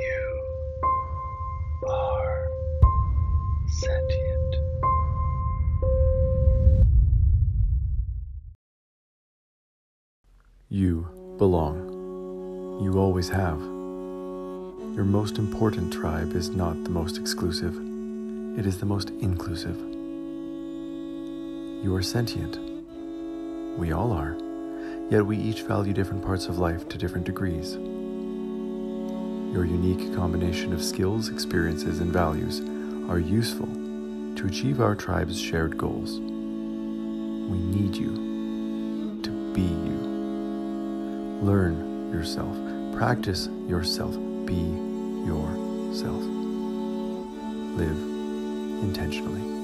You are sentient. You belong. You always have. Your most important tribe is not the most exclusive, it is the most inclusive. You are sentient. We all are, yet we each value different parts of life to different degrees. Your unique combination of skills, experiences, and values are useful to achieve our tribe's shared goals. We need you to be you. Learn yourself, practice yourself, be yourself. Live intentionally.